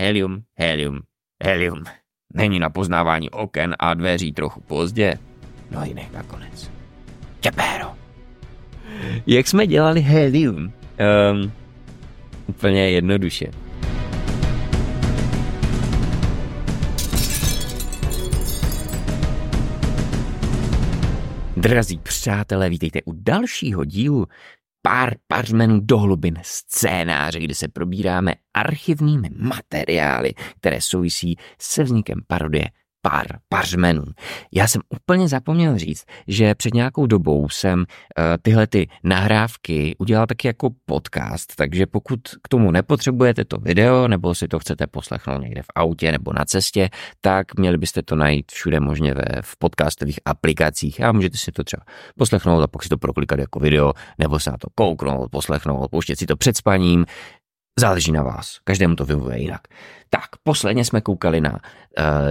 helium, helium, helium. Není na poznávání oken a dveří trochu pozdě. No jiný nakonec. Čepéro. Jak jsme dělali helium? Um, úplně jednoduše. Drazí přátelé, vítejte u dalšího dílu pár pařmenů do hlubin scénáře, kde se probíráme archivními materiály, které souvisí se vznikem parodie pár pařmenů. Já jsem úplně zapomněl říct, že před nějakou dobou jsem uh, tyhle ty nahrávky udělal taky jako podcast, takže pokud k tomu nepotřebujete to video, nebo si to chcete poslechnout někde v autě nebo na cestě, tak měli byste to najít všude možně ve, v podcastových aplikacích a můžete si to třeba poslechnout a pak si to proklikat jako video, nebo se na to kouknout, poslechnout, pouštět si to před spaním, Záleží na vás, každému to vyhovuje jinak. Tak, posledně jsme koukali na uh,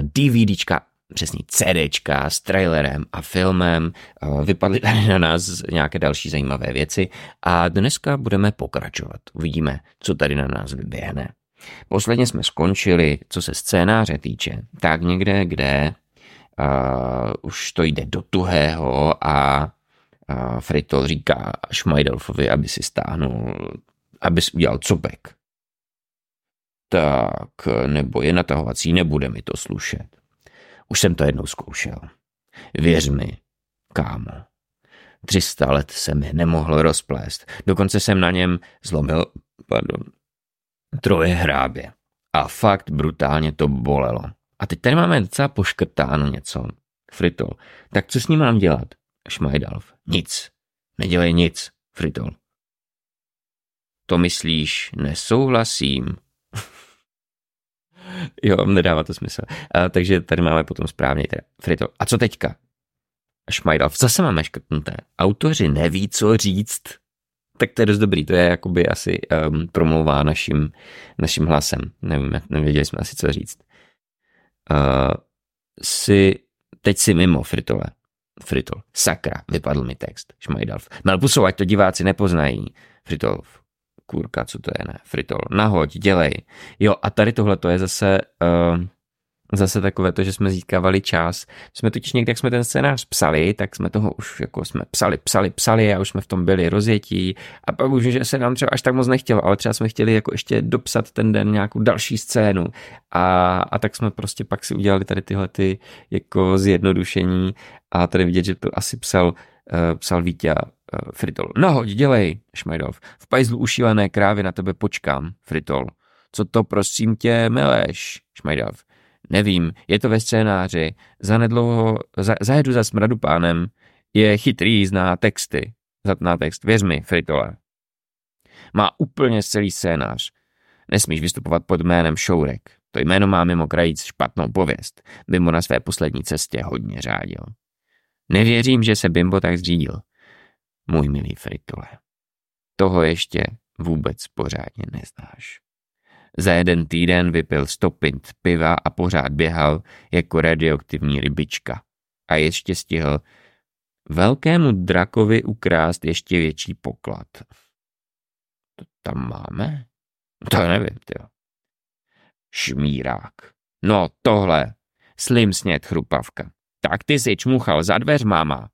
DVDčka, přesně CDčka s trailerem a filmem, uh, vypadly tady na nás nějaké další zajímavé věci a dneska budeme pokračovat. Uvidíme, co tady na nás vyběhne. Posledně jsme skončili, co se scénáře týče, tak někde, kde uh, už to jde do tuhého a uh, Fritol říká Šmajdelfovi, aby si stáhnul, aby si udělal copek tak nebo je natahovací, nebude mi to slušet. Už jsem to jednou zkoušel. Věř mi, kámo. 300 let se mi nemohl rozplést. Dokonce jsem na něm zlomil, pardon, troje hrábě. A fakt brutálně to bolelo. A teď tady máme docela poškrtáno něco. Fritol. Tak co s ním mám dělat? Šmajdalf. Nic. Nedělej nic, Fritol. To myslíš, nesouhlasím, jo, nedává to smysl. A, takže tady máme potom správně teda Frito. A co teďka? Šmajdal, zase máme škrtnuté. Autoři neví, co říct. Tak to je dost dobrý, to je jakoby asi um, promluvá naším, naším hlasem. Nevím, nevěděli jsme asi, co říct. Uh, si, teď si mimo, Fritole. Fritol. Sakra, vypadl mi text. Šmajdalf. Melpusou, ať to diváci nepoznají. Fritolf kurka, co to je, ne, fritol, nahoď, dělej. Jo, a tady tohle to je zase, uh, zase takové to, že jsme získávali čas. Jsme totiž někde, jak jsme ten scénář psali, tak jsme toho už jako jsme psali, psali, psali a už jsme v tom byli rozjetí a pak už, že se nám třeba až tak moc nechtělo, ale třeba jsme chtěli jako ještě dopsat ten den nějakou další scénu a, a tak jsme prostě pak si udělali tady tyhle ty jako zjednodušení a tady vidět, že to asi psal, uh, psal Vítě Fritol. Nahoď, dělej, Šmajdov. V pajzlu ušílené krávy na tebe počkám, Fritol. Co to prosím tě meleš, Šmajdov. Nevím, je to ve scénáři. Zanedlouho, za, zajedu za smradu pánem. Je chytrý, zná texty. Zatná text, věř mi, Fritole. Má úplně celý scénář. Nesmíš vystupovat pod jménem Šourek. To jméno má mimo krajíc špatnou pověst. Bimbo na své poslední cestě hodně řádil. Nevěřím, že se Bimbo tak zřídil můj milý Fritole. Toho ještě vůbec pořádně neznáš. Za jeden týden vypil sto pint piva a pořád běhal jako radioaktivní rybička. A ještě stihl velkému drakovi ukrást ještě větší poklad. To tam máme? To nevím, ty. Šmírák. No tohle. Slim snět chrupavka. Tak ty si čmuchal za dveř, máma.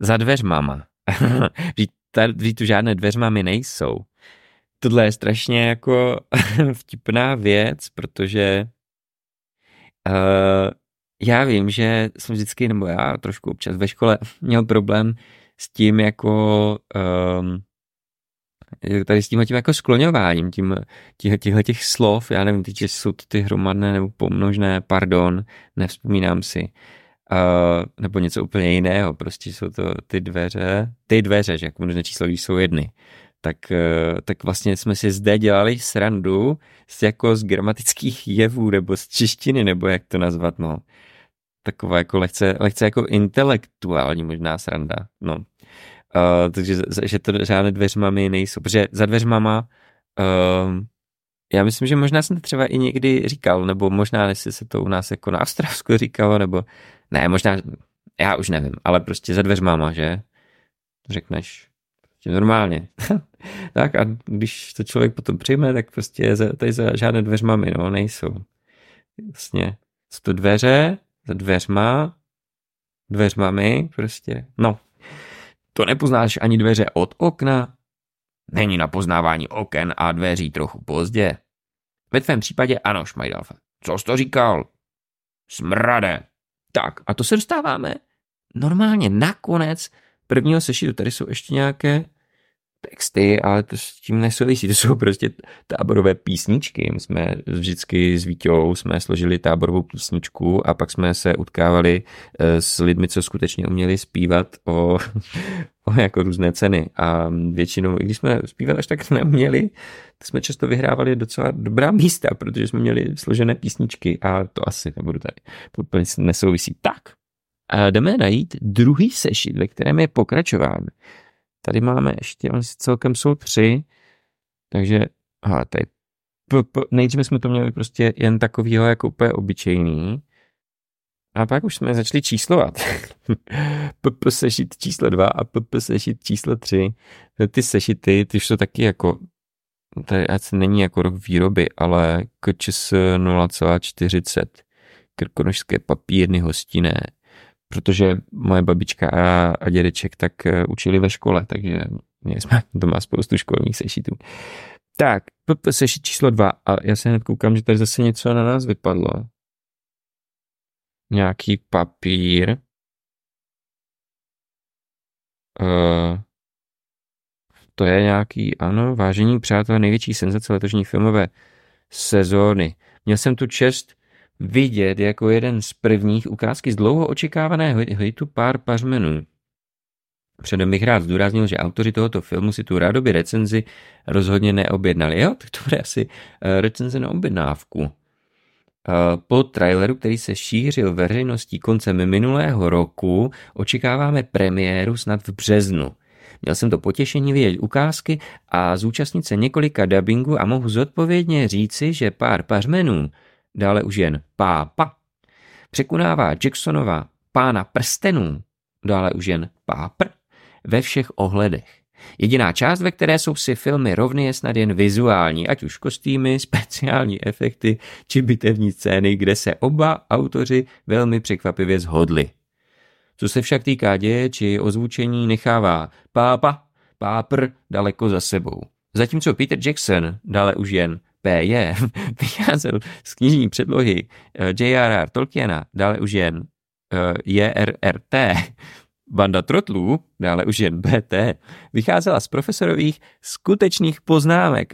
Za dveřmama. Ví tu žádné dveřmamy nejsou. Tohle je strašně jako vtipná věc, protože uh, já vím, že jsem vždycky, nebo já trošku občas ve škole měl problém s tím jako um, tady s tím tím jako skloňováním tím, těchto těch slov, já nevím, teď, jsou ty hromadné nebo pomnožné, pardon, nevzpomínám si. Uh, nebo něco úplně jiného, prostě jsou to ty dveře, ty dveře, že jak množné číslo jsou jedny. Tak, uh, tak vlastně jsme si zde dělali srandu z jako z gramatických jevů, nebo z češtiny, nebo jak to nazvat, no. Taková jako lehce, lehce jako intelektuální možná sranda, no. Uh, takže že to žádné dveřmami nejsou, protože za dveřmama uh, já myslím, že možná jsem to třeba i někdy říkal, nebo možná jestli se to u nás jako na Ostravsku říkalo, nebo ne, možná, já už nevím, ale prostě za dveřmama, že? Řekneš, prostě normálně. tak a když to člověk potom přijme, tak prostě za, tady za žádné dveřmami, no, nejsou. Vlastně jsou to dveře, za dveřma, dveřmami, prostě, no. To nepoznáš ani dveře od okna, Není na poznávání oken a dveří trochu pozdě. Ve tvém případě ano, Šmajdalfa. Co jsi to říkal? Smrade. Tak, a to se dostáváme normálně nakonec prvního sešitu. Tady jsou ještě nějaké texty, ale to s tím nesouvisí, to jsou prostě táborové písničky. My jsme vždycky s Vítěou jsme složili táborovou písničku a pak jsme se utkávali eh, s lidmi, co skutečně uměli zpívat o, o jako různé ceny a většinou, i když jsme zpívali až tak neuměli, to jsme často vyhrávali docela dobrá místa, protože jsme měli složené písničky a to asi nebudu tady, to úplně nesouvisí. Tak, a jdeme najít druhý sešit, ve kterém je pokračování. Tady máme ještě, oni celkem jsou tři, takže, aha, tady, p, p, nejdříve jsme to měli prostě jen takovýho jako úplně obyčejný, a pak už jsme začali číslovat. PP sešit číslo 2 a PP sešit číslo 3. Ty sešity, ty jsou taky jako, to asi není jako rok výroby, ale KČS 0,40 krkonožské papírny hostinné protože moje babička a, a dědeček tak uh, učili ve škole, takže měli jsme doma spoustu školních sešitů. Tak, sešit číslo dva a já se hned koukám, že tady zase něco na nás vypadlo. Nějaký papír. Uh, to je nějaký, ano, vážení přátelé, největší senzace letošní filmové sezóny. Měl jsem tu čest vidět jako jeden z prvních ukázky z dlouho očekávaného hitu pár pařmenů. Předem bych rád zdůraznil, že autoři tohoto filmu si tu rádoby recenzi rozhodně neobjednali. Jo, tak to bude asi eh, recenze na objednávku. Eh, po traileru, který se šířil veřejností koncem minulého roku, očekáváme premiéru snad v březnu. Měl jsem to potěšení vidět ukázky a zúčastnit se několika dubbingů a mohu zodpovědně říci, že pár pařmenů dále už jen pápa, překonává Jacksonova pána prstenů, dále už jen pápr, ve všech ohledech. Jediná část, ve které jsou si filmy rovny, je snad jen vizuální, ať už kostýmy, speciální efekty či bitevní scény, kde se oba autoři velmi překvapivě zhodli. Co se však týká děje či ozvučení, nechává pápa, pápr daleko za sebou. Zatímco Peter Jackson dále už jen P.J. vycházel z knižní předlohy eh, J.R.R. Tolkiena, dále už jen eh, J.R.R.T., Banda trotlů, dále už jen BT, vycházela z profesorových skutečných poznámek.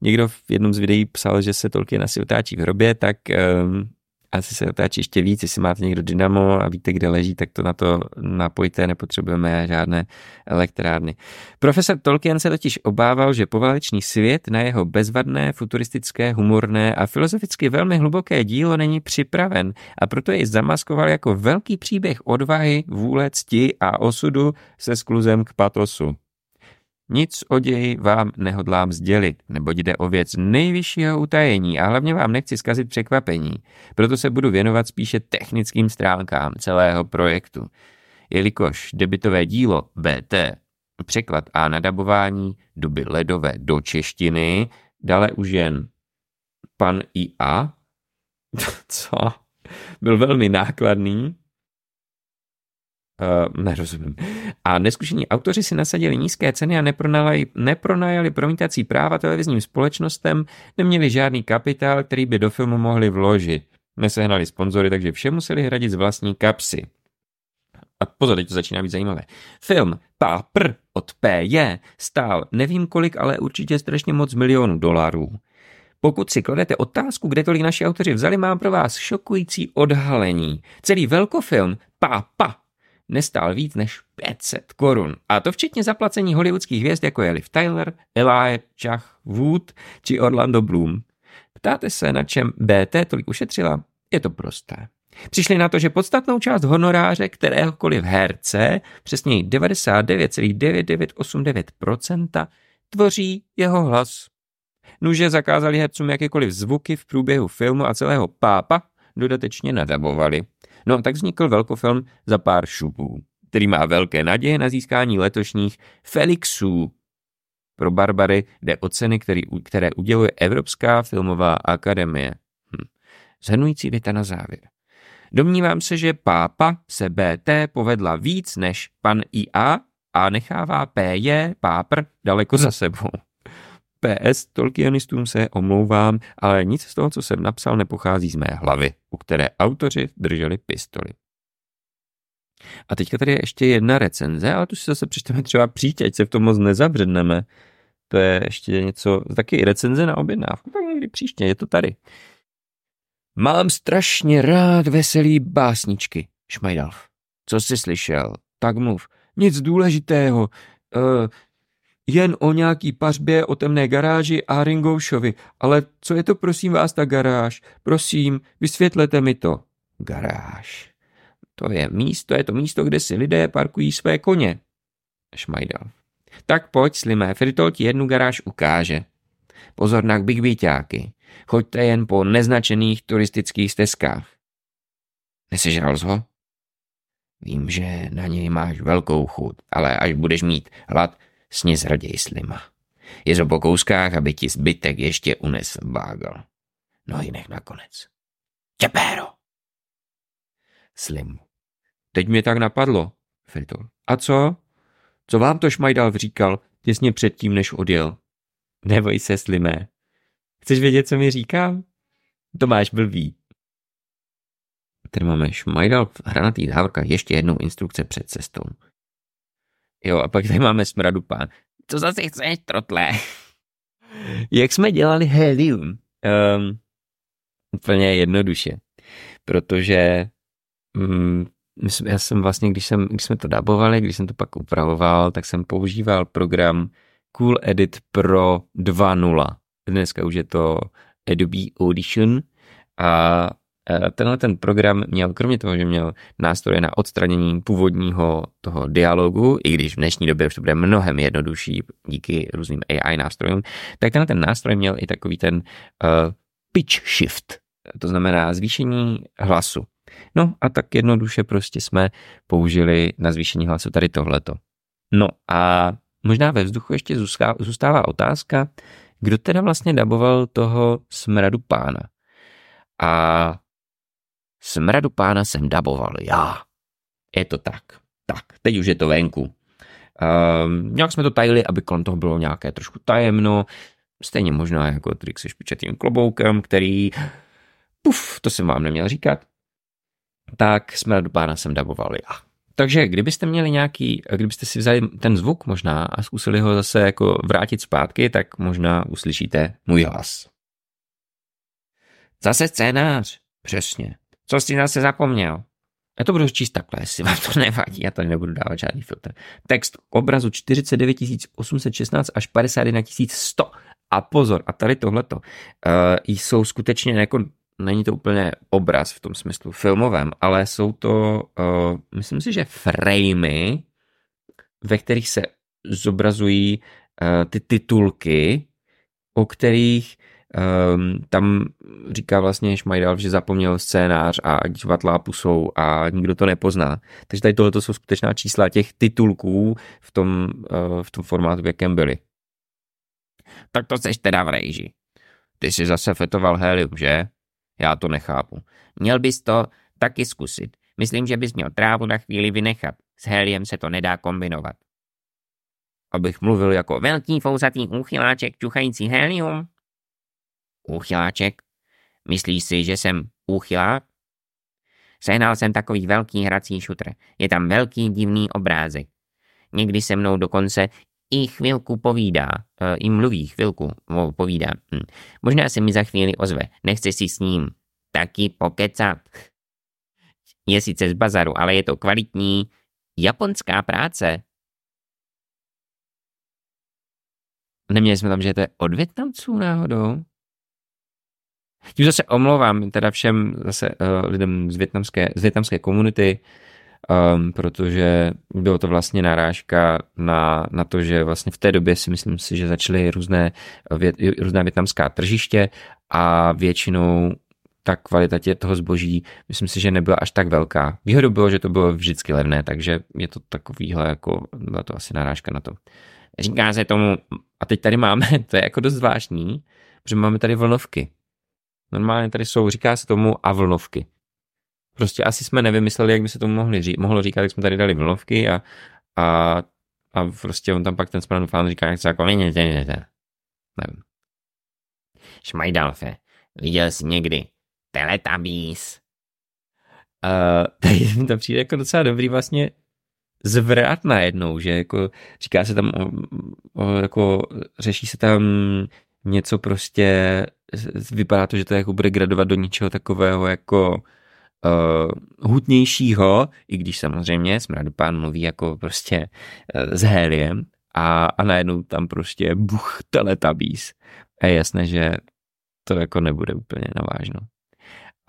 Někdo v jednom z videí psal, že se Tolkien asi otáčí v hrobě, tak um, asi se otáčí ještě víc, jestli máte někdo dynamo a víte, kde leží, tak to na to napojte, nepotřebujeme žádné elektrárny. Profesor Tolkien se totiž obával, že poválečný svět na jeho bezvadné, futuristické, humorné a filozoficky velmi hluboké dílo není připraven a proto jej zamaskoval jako velký příběh odvahy, vůle, cti a osudu se skluzem k patosu. Nic o ději vám nehodlám sdělit, neboť jde o věc nejvyššího utajení a hlavně vám nechci zkazit překvapení. Proto se budu věnovat spíše technickým stránkám celého projektu. Jelikož debitové dílo BT, překlad a nadabování doby ledové do češtiny, dále už jen pan IA, co? Byl velmi nákladný, Uh, nerozumím. A neskušení autoři si nasadili nízké ceny a nepronajali, nepronajali promítací práva televizním společnostem, neměli žádný kapitál, který by do filmu mohli vložit. Nesehnali sponzory, takže vše museli hradit z vlastní kapsy. A pozor, teď to začíná být zajímavé. Film Pápr od PJ stál nevím kolik, ale určitě strašně moc milionů dolarů. Pokud si kladete otázku, kde tolik naši autoři vzali, mám pro vás šokující odhalení. Celý velkofilm Pápa nestál víc než 500 korun. A to včetně zaplacení hollywoodských hvězd, jako je Liv Tyler, Elijah Wood či Orlando Bloom. Ptáte se, na čem BT tolik ušetřila? Je to prosté. Přišli na to, že podstatnou část honoráře kteréhokoliv herce, přesněji 99,9989%, tvoří jeho hlas. Nuže zakázali hercům jakékoliv zvuky v průběhu filmu a celého pápa dodatečně nadabovali. No tak vznikl velkofilm za pár šupů. který má velké naděje na získání letošních Felixů. Pro Barbary jde o ceny, který, které uděluje Evropská filmová akademie. Hm. Zhrnující věta na závěr. Domnívám se, že pápa se BT povedla víc než pan IA a nechává PJ, pápr, daleko za sebou. PS, Tolkienistům se omlouvám, ale nic z toho, co jsem napsal, nepochází z mé hlavy, u které autoři drželi pistoli. A teďka tady je ještě jedna recenze, ale tu si zase přečteme třeba příště, ať se v tom moc nezabředneme. To je ještě něco, taky recenze na objednávku, tak někdy příště, je to tady. Mám strašně rád veselý básničky, Šmajdalf. Co jsi slyšel? Tak mluv. Nic důležitého. Uh, jen o nějaký pařbě, o temné garáži a Ringoušovi. Ale co je to prosím vás ta garáž? Prosím, vysvětlete mi to. Garáž. To je místo, je to místo, kde si lidé parkují své koně. Šmajdal. Tak pojď, slimé, Fritol ti jednu garáž ukáže. Pozor na bigbyťáky. Choďte jen po neznačených turistických stezkách. Nesežral ho? Vím, že na něj máš velkou chuť, ale až budeš mít hlad, sněz raději slima. Je po kouskách, aby ti zbytek ještě unesl bágal. No jinak nakonec. Čepéro! Slim. Teď mě tak napadlo, Fritol. A co? Co vám to Šmajdal říkal těsně předtím, než odjel? Neboj se, Slimé. Chceš vědět, co mi říkám? To máš blbý. Tady máme Šmajdal v hranatý závorka ještě jednou instrukce před cestou. Jo, a pak tady máme smradu pán. Co zase chceš, trotle? Jak jsme dělali helium? Um, úplně jednoduše. Protože um, já jsem vlastně, když, jsem, když jsme to dabovali, když jsem to pak upravoval, tak jsem používal program Cool Edit Pro 2.0. Dneska už je to Adobe Audition a tenhle ten program měl, kromě toho, že měl nástroje na odstranění původního toho dialogu, i když v dnešní době už to bude mnohem jednodušší díky různým AI nástrojům, tak tenhle ten nástroj měl i takový ten uh, pitch shift, to znamená zvýšení hlasu. No a tak jednoduše prostě jsme použili na zvýšení hlasu tady tohleto. No a možná ve vzduchu ještě zůstává otázka, kdo teda vlastně daboval toho smradu pána. A Smradu pána jsem daboval já. Je to tak. Tak, teď už je to venku. Um, nějak jsme to tajili, aby kolem toho bylo nějaké trošku tajemno. Stejně možná jako trik se špičatým kloboukem, který... Puf, to jsem vám neměl říkat. Tak smradu pána jsem daboval já. Takže kdybyste měli nějaký, kdybyste si vzali ten zvuk možná a zkusili ho zase jako vrátit zpátky, tak možná uslyšíte můj hlas. Zase scénář. Přesně. Co jsi zase zapomněl? Já to budu číst takhle, jestli vám to nevadí, já tady nebudu dávat žádný filtr. Text obrazu 49 816 až 51 100. A pozor, a tady tohleto, uh, jsou skutečně jako, není to úplně obraz v tom smyslu filmovém, ale jsou to, uh, myslím si, že framey, ve kterých se zobrazují uh, ty titulky, o kterých Um, tam říká vlastně Šmajdal, že zapomněl scénář a divadla pusou a nikdo to nepozná. Takže tady tohle jsou skutečná čísla těch titulků v tom, uh, v tom formátu, v jakém byli. Tak to seš teda v rejži. Ty jsi zase fetoval helium, že? Já to nechápu. Měl bys to taky zkusit. Myslím, že bys měl trávu na chvíli vynechat. S heliem se to nedá kombinovat. Abych mluvil jako velký fousatý úchyláček čuchající helium? Úchyláček? Myslíš si, že jsem úchylák? Sehnal jsem takový velký hrací šutr. Je tam velký divný obrázek. Někdy se mnou dokonce i chvilku povídá, e, i mluví chvilku, povídá. Hm. Možná se mi za chvíli ozve, nechce si s ním taky pokecat. Je sice z bazaru, ale je to kvalitní japonská práce. Neměli jsme tam, že to je od Větnamců náhodou? Tím zase omlouvám teda všem zase uh, lidem z větnamské, z větnamské komunity, um, protože bylo to vlastně narážka na, na to, že vlastně v té době si myslím si, že začaly různé, vět, různá větnamská tržiště a většinou ta kvalita tě, toho zboží, myslím si, že nebyla až tak velká. Výhodou bylo, že to bylo vždycky levné, takže je to takovýhle, jako, byla to asi narážka na to. Říká se tomu, a teď tady máme, to je jako dost zvláštní, protože máme tady vlnovky. Normálně tady jsou, říká se tomu a vlnovky. Prostě asi jsme nevymysleli, jak by se tomu mohli ří, mohlo říkat, jak jsme tady dali vlnovky a, a, a prostě on tam pak ten správný fan říká, jak se jako nevím. Šmajdalfe, viděl jsi někdy Teletubbies? Uh, tady mi to přijde jako docela dobrý vlastně zvrat najednou, že jako říká se tam, o, o, jako řeší se tam něco prostě, vypadá to, že to jako bude gradovat do něčeho takového jako uh, hutnějšího, i když samozřejmě Smradopán mluví jako prostě uh, s heliem a, a najednou tam prostě buch teletabís. A je jasné, že to jako nebude úplně navážno.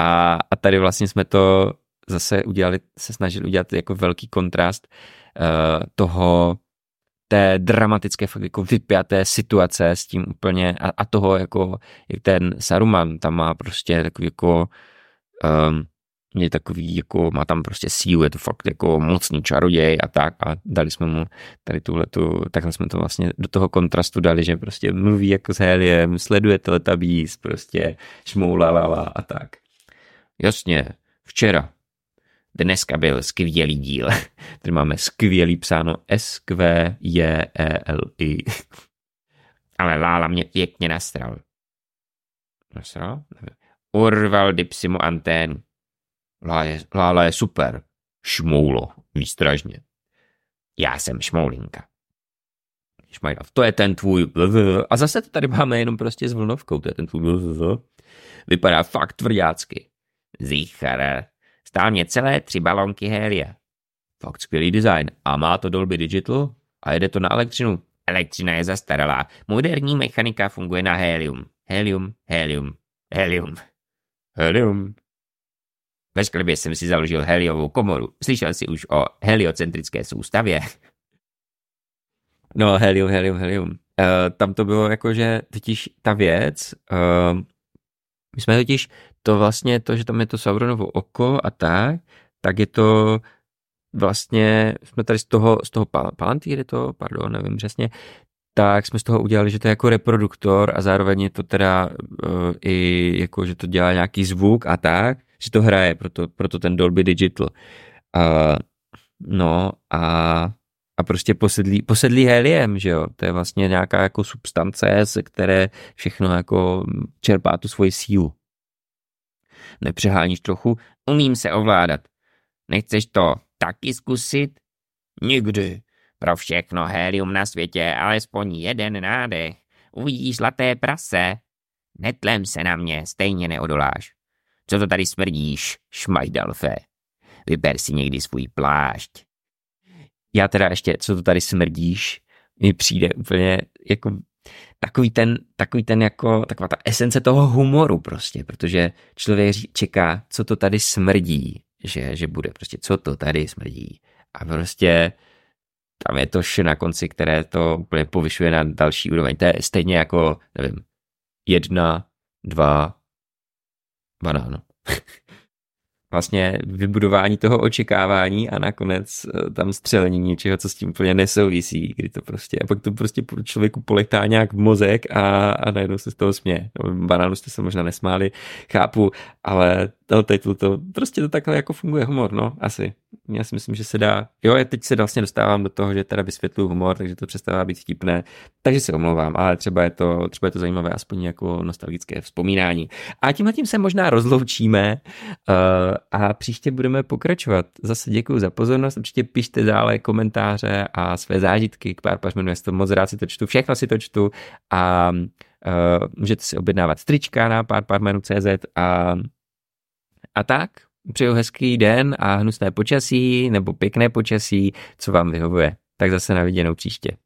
A, a tady vlastně jsme to zase udělali, se snažili udělat jako velký kontrast uh, toho té dramatické, fakt jako vypjaté situace s tím úplně a, a toho jako, jak ten Saruman tam má prostě takový jako um, je takový, jako má tam prostě sílu, je to fakt jako mocný čaroděj a tak a dali jsme mu tady tuhle tu, takhle jsme to vlastně do toho kontrastu dali, že prostě mluví jako s Heliem, sleduje teletabís, prostě šmoulalala a tak. Jasně, včera, dneska byl skvělý díl. Tady máme skvělý psáno s q j e l i Ale Lála mě pěkně nastral. Nastral? Urval dipsimu anténu. Lála je, Lála je super. Šmoulo, výstražně. Já jsem šmoulinka. Šmajdov, to je ten tvůj a zase to tady máme jenom prostě s vlnovkou, to je ten tvůj vypadá fakt tvrdácky. Zichar, stál mě celé tři balonky helia. Fakt skvělý design. A má to Dolby Digital? A jede to na elektřinu? Elektřina je zastaralá. Moderní mechanika funguje na helium. Helium, helium, helium. Helium. Ve sklepě jsem si založil heliovou komoru. Slyšel jsi už o heliocentrické soustavě? No, helium, helium, helium. Uh, tam to bylo jako, že totiž ta věc, uh, my jsme totiž to vlastně, to, že tam je to Sauronovo oko a tak, tak je to vlastně, jsme tady z toho, z toho Palantíry to, pardon, nevím přesně, tak jsme z toho udělali, že to je jako reproduktor a zároveň je to teda uh, i jako, že to dělá nějaký zvuk a tak, že to hraje, proto, proto ten Dolby Digital. Uh, no a, a prostě posedlí, posedlí heliem, že jo, to je vlastně nějaká jako substance, ze které všechno jako čerpá tu svoji sílu. Nepřeháníš trochu? Umím se ovládat. Nechceš to taky zkusit? Nikdy. Pro všechno helium na světě alespoň jeden nádech. Uvidíš zlaté prase. Netlem se na mě, stejně neodoláš. Co to tady smrdíš, šmajdalfe? Vyber si někdy svůj plášť. Já teda ještě, co to tady smrdíš, mi přijde úplně jako takový ten, takový ten jako, taková ta esence toho humoru prostě, protože člověk čeká, co to tady smrdí, že, že bude prostě, co to tady smrdí. A prostě tam je to š na konci, které to úplně povyšuje na další úroveň. To je stejně jako, nevím, jedna, dva, banán. vlastně vybudování toho očekávání a nakonec eh, tam střelení něčeho, co s tím úplně nesouvisí, kdy to prostě, a pak to prostě člověku polechtá nějak v mozek a, a najednou se z toho směje. Banánu jste se možná nesmáli, chápu, ale teď to, prostě to takhle jako funguje humor, no, asi. Já si myslím, že se dá, jo, já teď se vlastně dostávám do toho, že teda vysvětluju humor, takže to přestává být vtipné, takže se omlouvám, ale třeba je to, třeba je to zajímavé, aspoň jako nostalgické vzpomínání. A tímhle tím se možná rozloučíme uh, a příště budeme pokračovat. Zase děkuji za pozornost, určitě pište dále komentáře a své zážitky k pár pařmenu, to moc rád si to čtu, všechno si to čtu a uh, můžete si objednávat strička na pár CZ a a tak, přeju hezký den a hnusné počasí nebo pěkné počasí, co vám vyhovuje. Tak zase na viděnou příště.